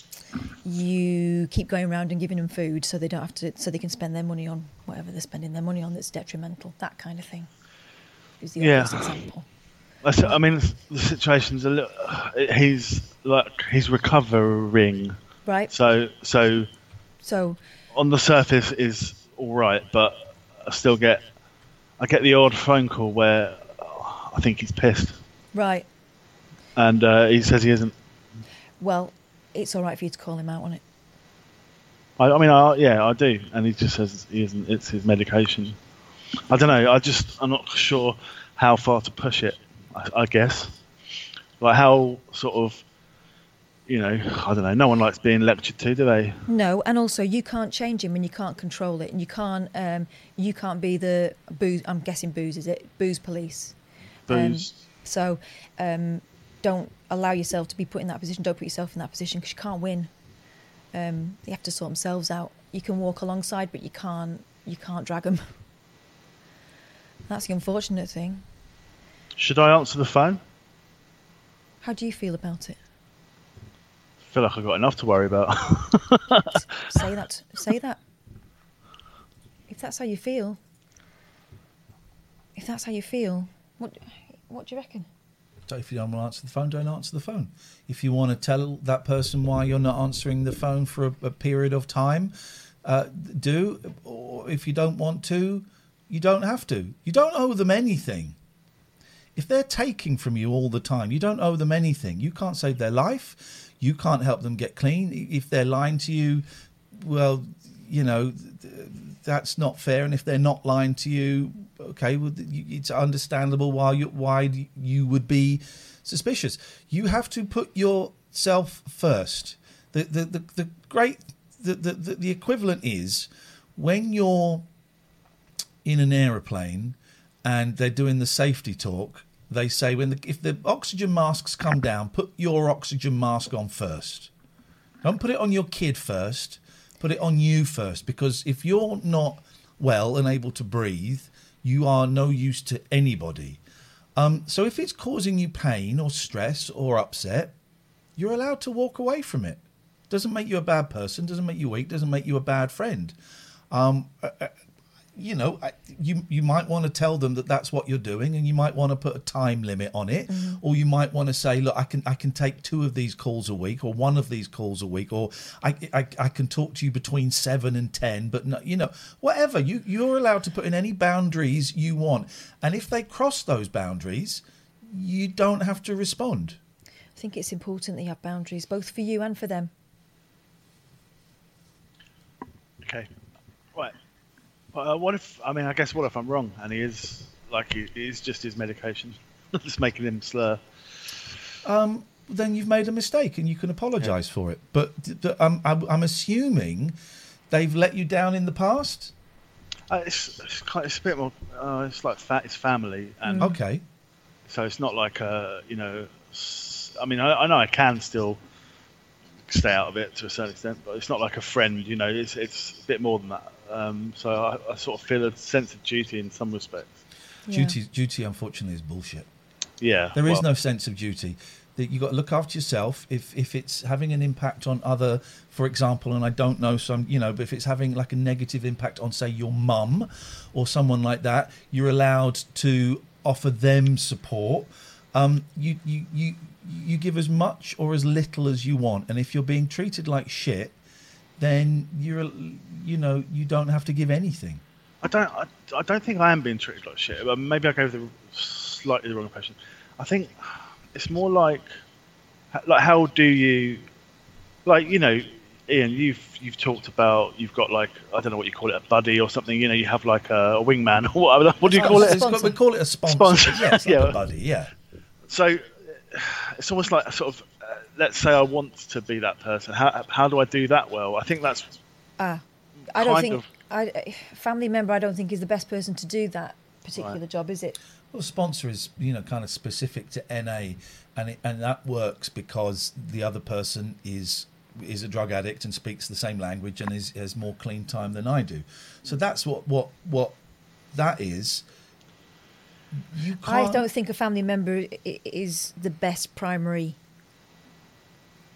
you keep going around and giving them food so they don't have to, so they can spend their money on whatever they're spending their money on that's detrimental. That kind of thing is the Yeah. obvious example. I mean, the situation's a little. He's like he's recovering, Right. so so So on the surface is all right, but I still get I get the odd phone call where oh, I think he's pissed, right. and uh, he says he isn't. Well, it's all right for you to call him out on it. I, I mean, I, yeah, I do, and he just says he isn't. It's his medication. I don't know. I just I'm not sure how far to push it. I, I guess, like how sort of, you know, I don't know. No one likes being lectured to, do they? No, and also you can't change him and you can't control it, and you can't um, you can't be the booze. I'm guessing booze is it booze police. Um, Booze. so um, don't allow yourself to be put in that position. Don't put yourself in that position because you can't win. Um, they have to sort themselves out. You can walk alongside, but you can't you can't drag them. That's the unfortunate thing. Should I answer the phone? How do you feel about it? I feel like I've got enough to worry about. Say that. Say that. If that's how you feel. If that's how you feel, what what do you reckon? So if you don't want to answer the phone, don't answer the phone. If you want to tell that person why you're not answering the phone for a, a period of time, uh, do. Or if you don't want to, you don't have to. You don't owe them anything. If they're taking from you all the time, you don't owe them anything. You can't save their life. You can't help them get clean. If they're lying to you, well, you know, that's not fair. And if they're not lying to you, okay, well, it's understandable why you why you would be suspicious. You have to put yourself first. The the the, the great the, the the equivalent is when you're in an aeroplane and they're doing the safety talk. They say when the, if the oxygen masks come down, put your oxygen mask on first. Don't put it on your kid first. Put it on you first because if you're not well and able to breathe, you are no use to anybody. Um, so if it's causing you pain or stress or upset, you're allowed to walk away from it. Doesn't make you a bad person. Doesn't make you weak. Doesn't make you a bad friend. Um, you know, you you might want to tell them that that's what you're doing, and you might want to put a time limit on it, mm-hmm. or you might want to say, look, I can I can take two of these calls a week, or one of these calls a week, or I I, I can talk to you between seven and ten, but no, you know, whatever you you're allowed to put in any boundaries you want, and if they cross those boundaries, you don't have to respond. I think it's important that you have boundaries, both for you and for them. Okay. Right. But uh, what if? I mean, I guess what if I'm wrong and he is like it is just his medication, just making him slur. um, then you've made a mistake and you can apologise for it. But th- I'm, assuming they've let you down in the past. Uh, it's it's, quite, it's a bit more. Uh, it's like fat. It's family and Okay. So it's not like a you know. I mean, I, I know I can still stay out of it to a certain extent, but it's not like a friend. You know, it's it's a bit more than that. Um, so I, I sort of feel a sense of duty in some respects. Duty, duty, unfortunately, is bullshit. Yeah, There is well- no sense of duty. That you got to look after yourself. If if it's having an impact on other, for example, and I don't know some, you know, but if it's having like a negative impact on, say, your mum or someone like that, you're allowed to offer them support. Um, you you you you give as much or as little as you want, and if you're being treated like shit, then you're you know you don't have to give anything. I don't. I, I don't think I am being treated like shit. But maybe I gave the slightly the wrong impression. I think it's more like, like how do you, like you know, Ian, you've you've talked about you've got like I don't know what you call it, a buddy or something. You know, you have like a, a wingman. or what, what do you oh, call it? Got- we call it a sponsor. Sponsor. Yeah, Yeah. a buddy. Yeah. So it's almost like a sort of. Uh, let's say I want to be that person. How how do I do that well? I think that's Ah, I don't think of. I, family member. I don't think is the best person to do that particular Right. job, is it? Well, sponsor is you know kind of specific to NA, and it, and that works because the other person is is a drug addict and speaks the same language and is has more clean time than I do. So that's what what what that is. You I don't think a family member is the best primary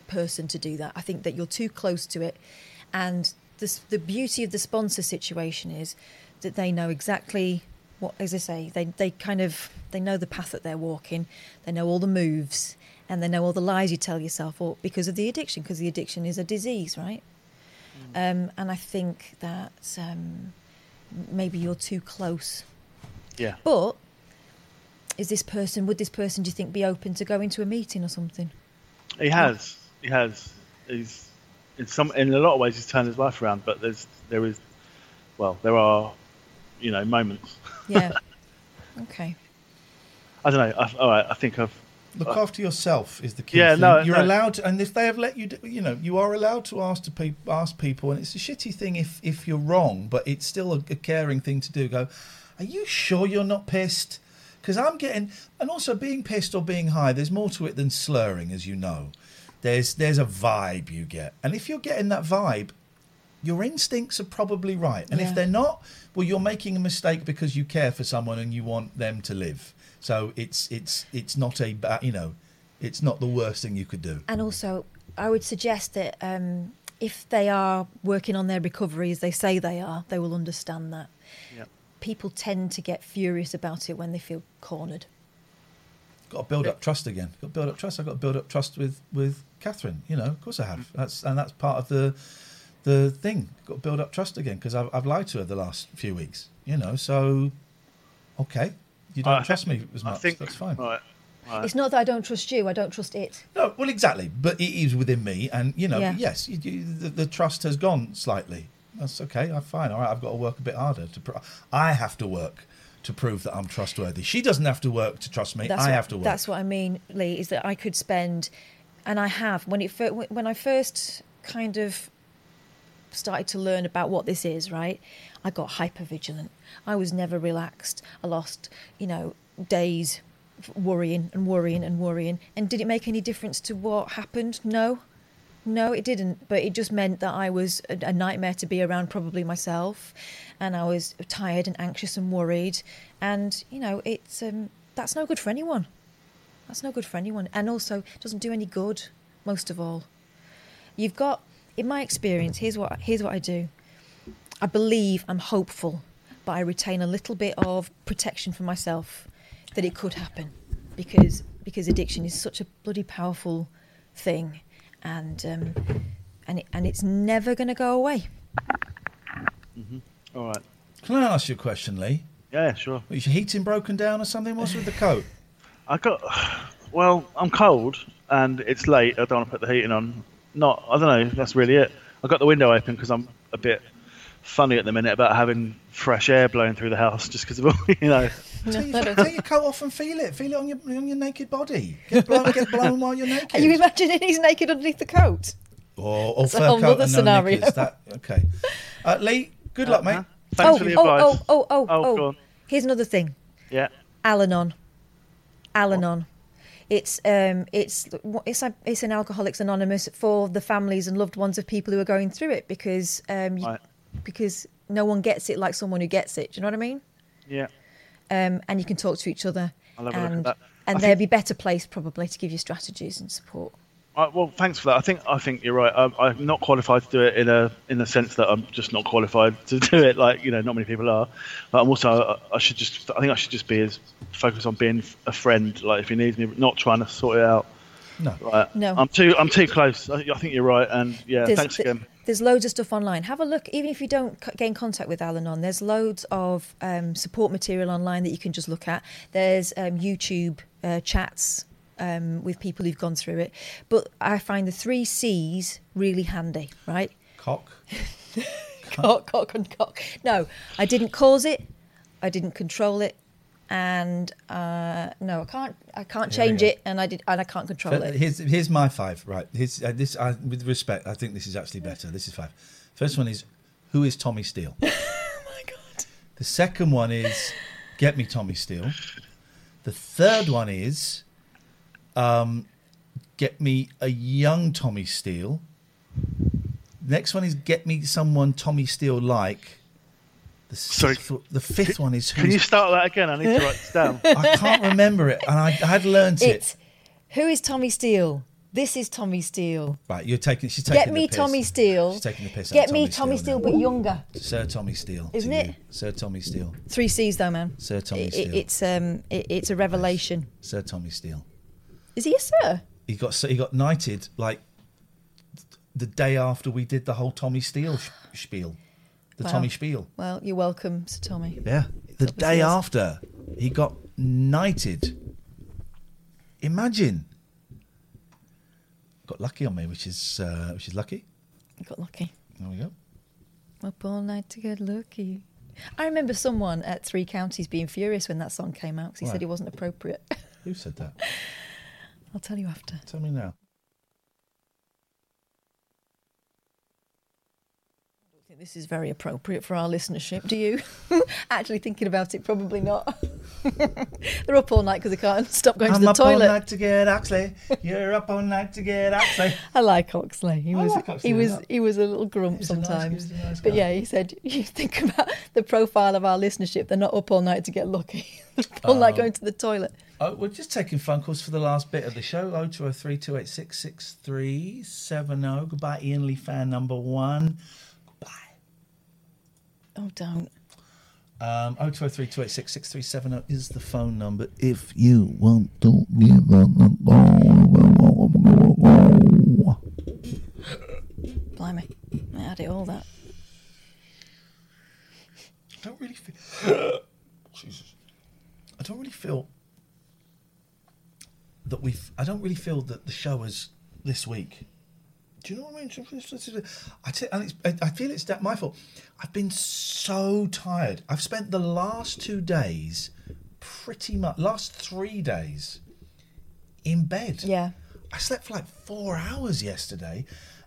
person to do that. I think that you're too close to it, and this, the beauty of the sponsor situation is that they know exactly what, as I say, they they kind of they know the path that they're walking, they know all the moves, and they know all the lies you tell yourself, or because of the addiction, because the addiction is a disease, right? Um, and I think that um, maybe you're too close. Yeah. But is this person? Would this person, do you think, be open to going to a meeting or something? He has. He has. He's in some in a lot of ways he's turned his life around, but there's there is well, there are you know moments. Yeah. okay. I don't know. I, all right, I think I've Look uh, after yourself is the key. Yeah, thing. no, you're no. allowed, to, and if they have let you, do, you know, you are allowed to ask to pe- ask people, and it's a shitty thing if if you're wrong, but it's still a, a caring thing to do. Go, are you sure you're not pissed? Because I'm getting, and also being pissed or being high, there's more to it than slurring, as you know. There's there's a vibe you get, and if you're getting that vibe, your instincts are probably right. And Yeah. if they're not, well, you're making a mistake because you care for someone and you want them to live. So it's it's it's not a ba- you know, it's not the worst thing you could do. And also, I would suggest that um, if they are working on their recovery as they say they are, they will understand that. Yep. People tend to get furious about it when they feel cornered. Got to build up trust again. Got to build up trust. I've got to build up trust with with Catherine. You know, of course I have. That's and that's part of the the thing. Got to build up trust again because I've I've lied to her the last few weeks. You know, so okay, you don't I- trust me as I much. think- that's fine. Right. right. It's not that I don't trust you; I don't trust it. No, well, exactly. But it is within me, and you know, Yeah. yes, you, you, the, the trust has gone slightly. That's okay. I'm fine. All right. I've got to work a bit harder to. Pro- I have to work to prove that I'm trustworthy. She doesn't have to work to trust me. I what, have to work. That's what I mean, Lee. Is that I could spend, and I have when it when I first kind of started to learn about what this is. Right, I got hyper vigilant. I was never relaxed. I lost, you know, days worrying and worrying and worrying. And did it make any difference to what happened? No. No, it didn't. But it just meant that I was a, nightmare to be around, probably myself, and I was tired and anxious and worried. And you know, it's um, that's no good for anyone. That's no good for anyone, and also doesn't do any good. Most of all, you've got, in my experience, here's what here's what I do. I believe I'm hopeful, but I retain a little bit of protection for myself that it could happen, because because addiction is such a bloody powerful thing and um, and it, and it's never going to go away. Mm-hmm. All right. Can I ask you a question, Lee? Yeah, sure. Was your heating broken down or something? What's with the coat? I got. Well, I'm cold and it's late. I don't want to put the heating on. Not. I don't know. That's really it. I got the window open because I'm a bit funny at the minute about having fresh air blowing through the house just because of all you know. take, your, take your coat off and feel it. Feel it on your on your naked body. Get blown, get blown while you're naked. Are you imagining he's naked underneath the coat? Or, or That's a whole coat other and no scenario. knickers. That, okay. Uh, Lee, good luck, mate. Thanks oh, for the oh, advice. oh, oh, oh, Oh, oh, go on. Here's another thing. Yeah. Al-Anon. Al-Anon. It's um it's it's a, it's an Alcoholics Anonymous for the families and loved ones of people who are going through it because um you, Right. because no one gets it like someone who gets it. Do you know what I mean? Yeah. Um, and you can talk to each other, I'll have a look at and that. and I they'll think- be better placed probably to give you strategies and support. Uh, well, thanks for that. I think I think you're right. I'm, I'm not qualified to do it in a in the sense that I'm just not qualified to do it. Like you know, not many people are. But I'm also I, I should just I think I should just be as focused on being a friend. Like if he needs me, not trying to sort it out. No. Right. No. I'm too I'm too close. I, I think you're right. And yeah, There's- thanks th- again. There's loads of stuff online. Have a look, even if you don't c- get contact with Al-Anon. There's loads of um, support material online that you can just look at. There's um, YouTube uh, chats um, with people who've gone through it. But I find the three C's really handy, right? Cock. cock, cock, and cock. No, I didn't cause it. I didn't control it. And uh, no, I can't. I can't Here change it, and I did, and I can't control it. Here's here's my five. Right. Here's uh, this. I, with respect, I think this is actually better. This is five. First one is who is Tommy Steele. oh my god. The second one is get me Tommy Steele. The third one is um, get me a young Tommy Steele. Next one is get me someone Tommy Steele like. The Sorry. sixth- the fifth one is who Can you start that again? I need to write this down. I can't remember it, and I, I had learnt it. It's who is Tommy Steele? This is Tommy Steele. Right, you're taking. She's taking Get me piss. Tommy Steele. She's taking the piss. out Get me Tommy Steele, now. but younger. Sir Tommy Steele, Isn't you. it? Sir Tommy Steele, Three C's though, man. Sir Tommy It- Steele. it's um, it, it's a revelation. Sir Tommy Steele. Is he a sir? He got he got knighted like the day after we did the whole Tommy Steele spiel, the Wow. Tommy spiel. Well, you're welcome, Sir Tommy. Yeah, the Top day after he got knighted. Imagine. Got lucky on me, which is uh, which is lucky. Got lucky. There we go. Up all night to get lucky. I remember someone at Three Counties being furious when that song came out because he Why? said it wasn't appropriate. Who said that? I'll tell you after. Tell me now. I don't think this is very appropriate for our listenership. Do you? Actually, thinking about it, probably not. They're up all night because they can't stop going I'm to the up all toilet. night to get Oxley. You're up all night to get Oxley. I like Oxley. He I was like Oxley he a was lot. he was a little grump He's a nice- sometimes. nice but yeah, he said you think about the profile of our listenership. They're not up all night to get lucky. They're up all night Oh. going to the toilet. Oh, we're just taking phone calls for the last bit of the show. 0203 286 6370. Goodbye, Ian Lee fan number one. Goodbye. Oh, don't. Um, 0203 286 6370 is the phone number if you want to give a. Blimey, I had it all that. I don't really feel. Jesus. I don't really feel that we've. I don't really feel that the show is this week Do you know what I mean? I, t- and it's, I I feel it's that my fault. I've been so tired. I've spent the last two days, pretty much, last three days, in bed. Yeah. I slept for like four hours yesterday,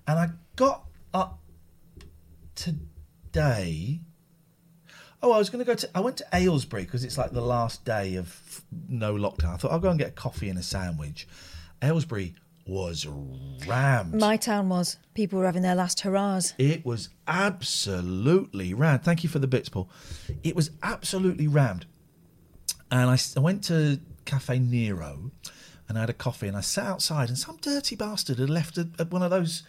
and I got up today. Oh, I was going to go to. I went to Aylesbury because it's like the last day of no lockdown. I thought I'll go and get a coffee and a sandwich. Aylesbury was rammed. My town was. People were having their last hurrahs. It was absolutely rammed. Thank you for the bits, Paul. It was absolutely rammed. And I went to Caffè Nero and I had a coffee and I sat outside and some dirty bastard had left a, a- one of those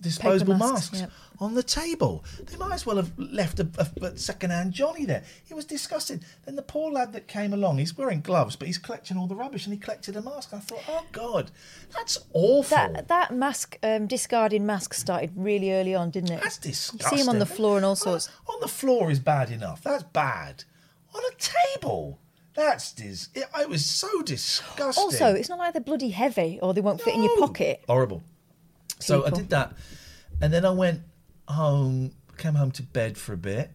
disposable Paper masks, masks, yep. on the table. They might as well have left a, a, a second-hand Johnny there. It was disgusting. Then the poor lad that came along, he's wearing gloves, but he's collecting all the rubbish and he collected a mask. I thought, oh, God, that's awful. That that mask, um, discarding masks, started really early on, didn't it? That's disgusting. You see him on the floor and all sorts. on the floor is bad enough. That's bad. On a table, that's dis. It, it was so disgusting. Also, it's not like they're bloody heavy or they won't fit in your pocket. horrible. So I did that, and then I went home, came home to bed for a bit.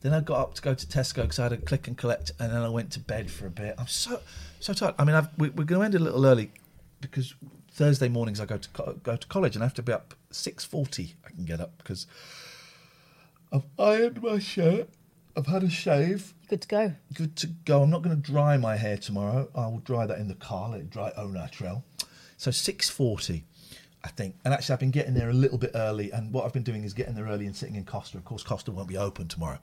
Then I got up to go to Tesco because I had a click and collect, and then I went to bed for a bit. I'm so so tired. I mean, I've, we, we're going to end a little early because Thursday mornings I go to co- go to college, and I have to be up six forty. I can get up because I've ironed my shirt. I've had a shave. Good to go. Good to go. I'm not going to dry my hair tomorrow. I will dry that in the car. Let it dry oh, au naturel. So six forty, I think. And actually, I've been getting there a little bit early. And what I've been doing is getting there early and sitting in Costa. Of course, Costa won't be open tomorrow.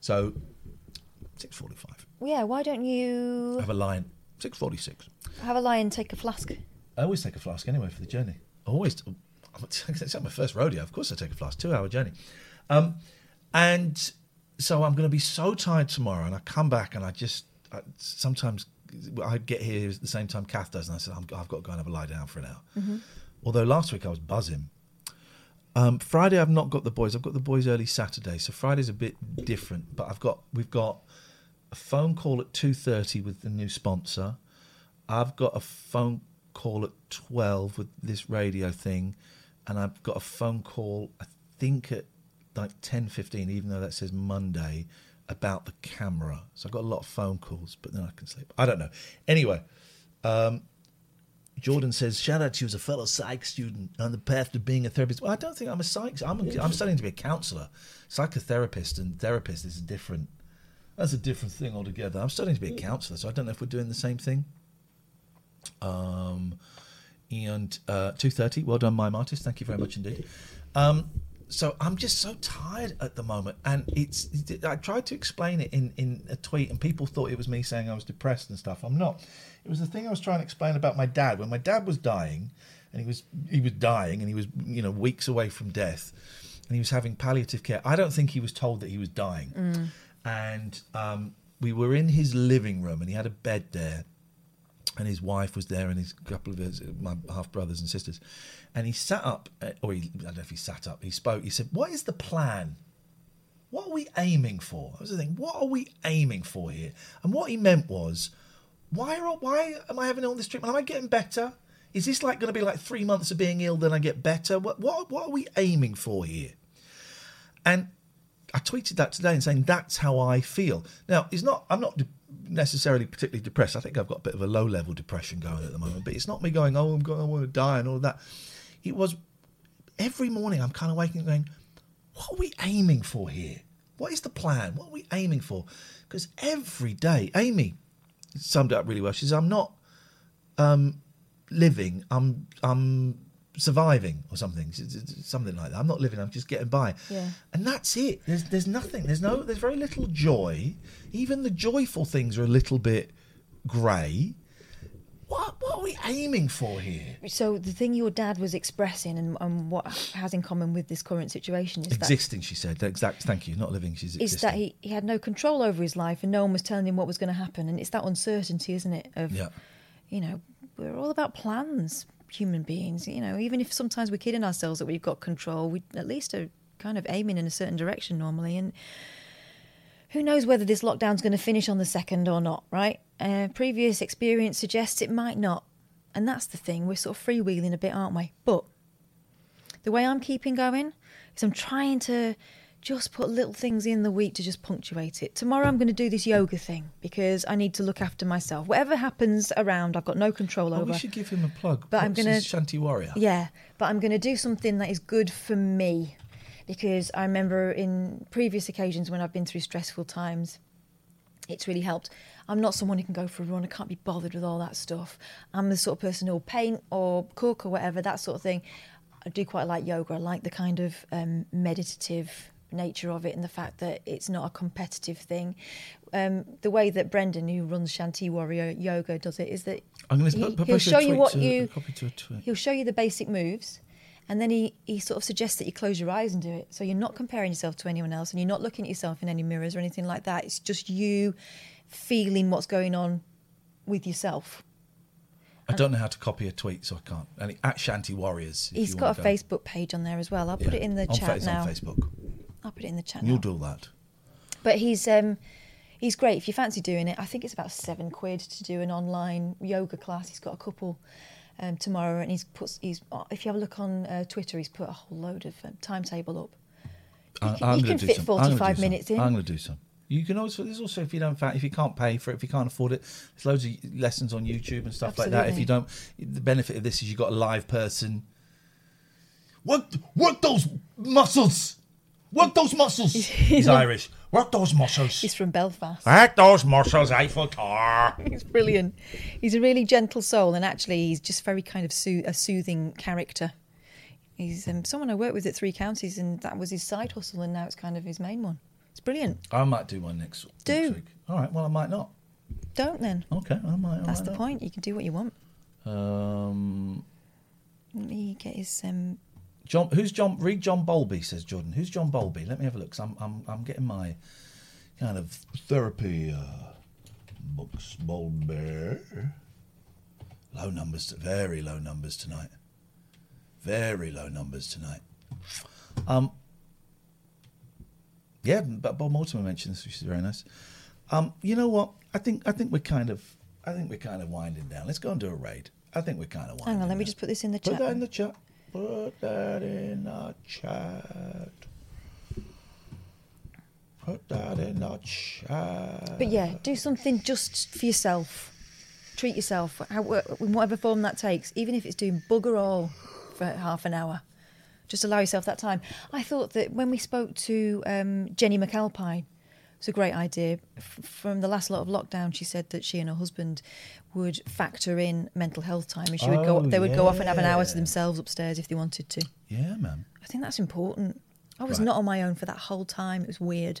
So six forty-five. Yeah, why don't you have a line. Six forty-six. have a lie and take a flask? I always take a flask anyway for the journey. Always. It's not my first rodeo. Of course, I take a flask. Two-hour journey. Um, and so I'm going to be so tired tomorrow, and I come back and I just I, sometimes I get here at the same time Kath does, and I said I'm, I've got to go and have a lie down for an hour. Mhm. Although last week I was buzzing. Um, Friday I've not got the boys. I've got the boys early Saturday, so Friday's a bit different. But I've got we've got a phone call at two thirty with the new sponsor. I've got a phone call at twelve with this radio thing, and I've got a phone call I think at like ten fifteen, even though that says Monday, about the camera. So I've got a lot of phone calls, but then I can sleep. I don't know. Anyway, um, Jordan says, shout out to you as a fellow psych student on the path to being a therapist. Well, I don't think I'm a psych. I'm, a, I'm studying to be a counselor. Psychotherapist and therapist is a different, that's a different thing altogether. I'm studying to be a counselor, so I don't know if we're doing the same thing. Um, and uh, 2.30, well done, Mime Artist. Thank you very much indeed. Um, so I'm just so tired at the moment, and it's. I tried to explain it in in a tweet, and people thought it was me saying I was depressed and stuff. I'm not. It was the thing I was trying to explain about my dad. When my dad was dying, and he was he was dying, and he was you know weeks away from death, and he was having palliative care. I don't think he was told that he was dying, Mm. and um, we were in his living room, and he had a bed there, and his wife was there, and his couple of his my half brothers and sisters, and he sat up, uh, or he, I don't know if he sat up. He spoke. He said, "What is the plan? What are we aiming for?" That was the thing. What are we aiming for here? And what he meant was, why are why am I having all this treatment? Am I getting better? Is this like going to be like three months of being ill, then I get better? What what what are we aiming for here? And I tweeted that today and saying that's how I feel. Now, it's not. I'm not de- necessarily particularly depressed. I think I've got a bit of a low level depression going at the moment. But it's not me going, oh, I'm going, I want to die and all of that. It was every morning. I'm kind of waking up going, what are we aiming for here? What is the plan? What are we aiming for? Because every day, Amy summed it up really well. She says, I'm not um, living. I'm I'm surviving or something. Something like that. I'm not living. I'm just getting by. Yeah. And that's it. There's there's nothing. There's no. There's very little joy. Even the joyful things are a little bit grey. What what are we aiming for here? So the thing your dad was expressing and, and what has in common with this current situation is Existing, she said. Exact. Thank you. Not living. She's that is existing. that he, he had no control over his life and no one was telling him what was going to happen and it's that uncertainty, isn't it? Of Yeah. you know, we're all about plans, human beings. You know, even if sometimes we're kidding ourselves that we've got control, we at least are kind of aiming in a certain direction normally. And who knows whether this lockdown's going to finish on the second or not, right? Uh, previous experience suggests it might not. And that's the thing, we're sort of freewheeling a bit, aren't we? But The way I'm keeping going is I'm trying to just put little things in the week to just punctuate it. Tomorrow I'm going to do this yoga thing because I need to look after myself. Whatever happens around, I've got no control Oh, over. we should give him a plug. But I'm gonna- his Shanti Warrior. Yeah, but I'm going to do something that is good for me because I remember in previous occasions when I've been through stressful times, it's really helped. I'm not someone who can go for a run. I can't be bothered with all that stuff. I'm the sort of person who'll paint or cook or whatever, that sort of thing. I do quite like yoga. I like the kind of um, meditative nature of it and the fact that it's not a competitive thing. Um, the way that Brendan, who runs Shanti Warrior Yoga, does it is that I'm going he, to post a show you what to- you copy to a tweet. he'll show you the basic moves and then he, he sort of suggests that you close your eyes and do it so you're not comparing yourself to anyone else and you're not looking at yourself in any mirrors or anything like that it's just you feeling what's going on with yourself I don't know how to copy a tweet, so I can't. And at Shanti Warriors. he's you got a go. facebook page on there as well i'll put Yeah. it in the On chat Fa- now on Facebook. i'll put it in the chat You'll now. do that. But he's um, he's great. If you fancy doing it, I think it's about seven quid to do an online yoga class. He's got a couple um, tomorrow, and he's puts he's if you have a look on uh, Twitter, he's put a whole load of um, timetable up. I- can- you can do fit some. 45 do some. minutes in. I'm going to do some. You can also there's also if you don't fa- if you can't pay for it if you can't afford it there's loads of lessons on YouTube and stuff like that. If you don't, the benefit of this is you've got a live person. Work work those muscles. Work those muscles. He's Irish. Work those muscles. He's from Belfast. Work those muscles, Eiffel Tower. He's brilliant. He's a really gentle soul, and actually, he's just very kind of soo- a soothing character. He's um, someone I worked with at Three Counties, and that was his side hustle, and now it's kind of his main one. Brilliant. I might do one next, Do. next week. All right. Well, I might not. Don't then. Okay. I might. I That's might the not. point. You can do what you want. Um, Let me get his. Um, John, who's John? Read John Bowlby, says Jordan. Who's John Bowlby? Let me have a look. 'cause I'm, I'm, I'm getting my kind of therapy uh, books. Bowlby. Low numbers, very low numbers tonight. Very low numbers tonight. Um, yeah, but Bob Mortimer mentioned this, which is very nice. Um, you know what? I think I think we're kind of I think we're kind of winding down. Let's go and do a raid. I think we're kind of winding. hang on, let me just put this in the Put chat. that in the chat. Put that in the chat. Put that in the chat. But yeah, do something just for yourself. Treat yourself, how, in whatever form that takes, even if it's doing bugger all for half an hour. Just allow yourself that time. I thought that when we spoke to um, Jennie McAlpine, it's a great idea. F- from the last lot of lockdown, she said that she and her husband would factor in mental health time, and she would go. Oh, They would go off and have an hour to themselves upstairs if they wanted to. Yeah, man. I think that's important. I was Right. not on my own for that whole time. It was weird.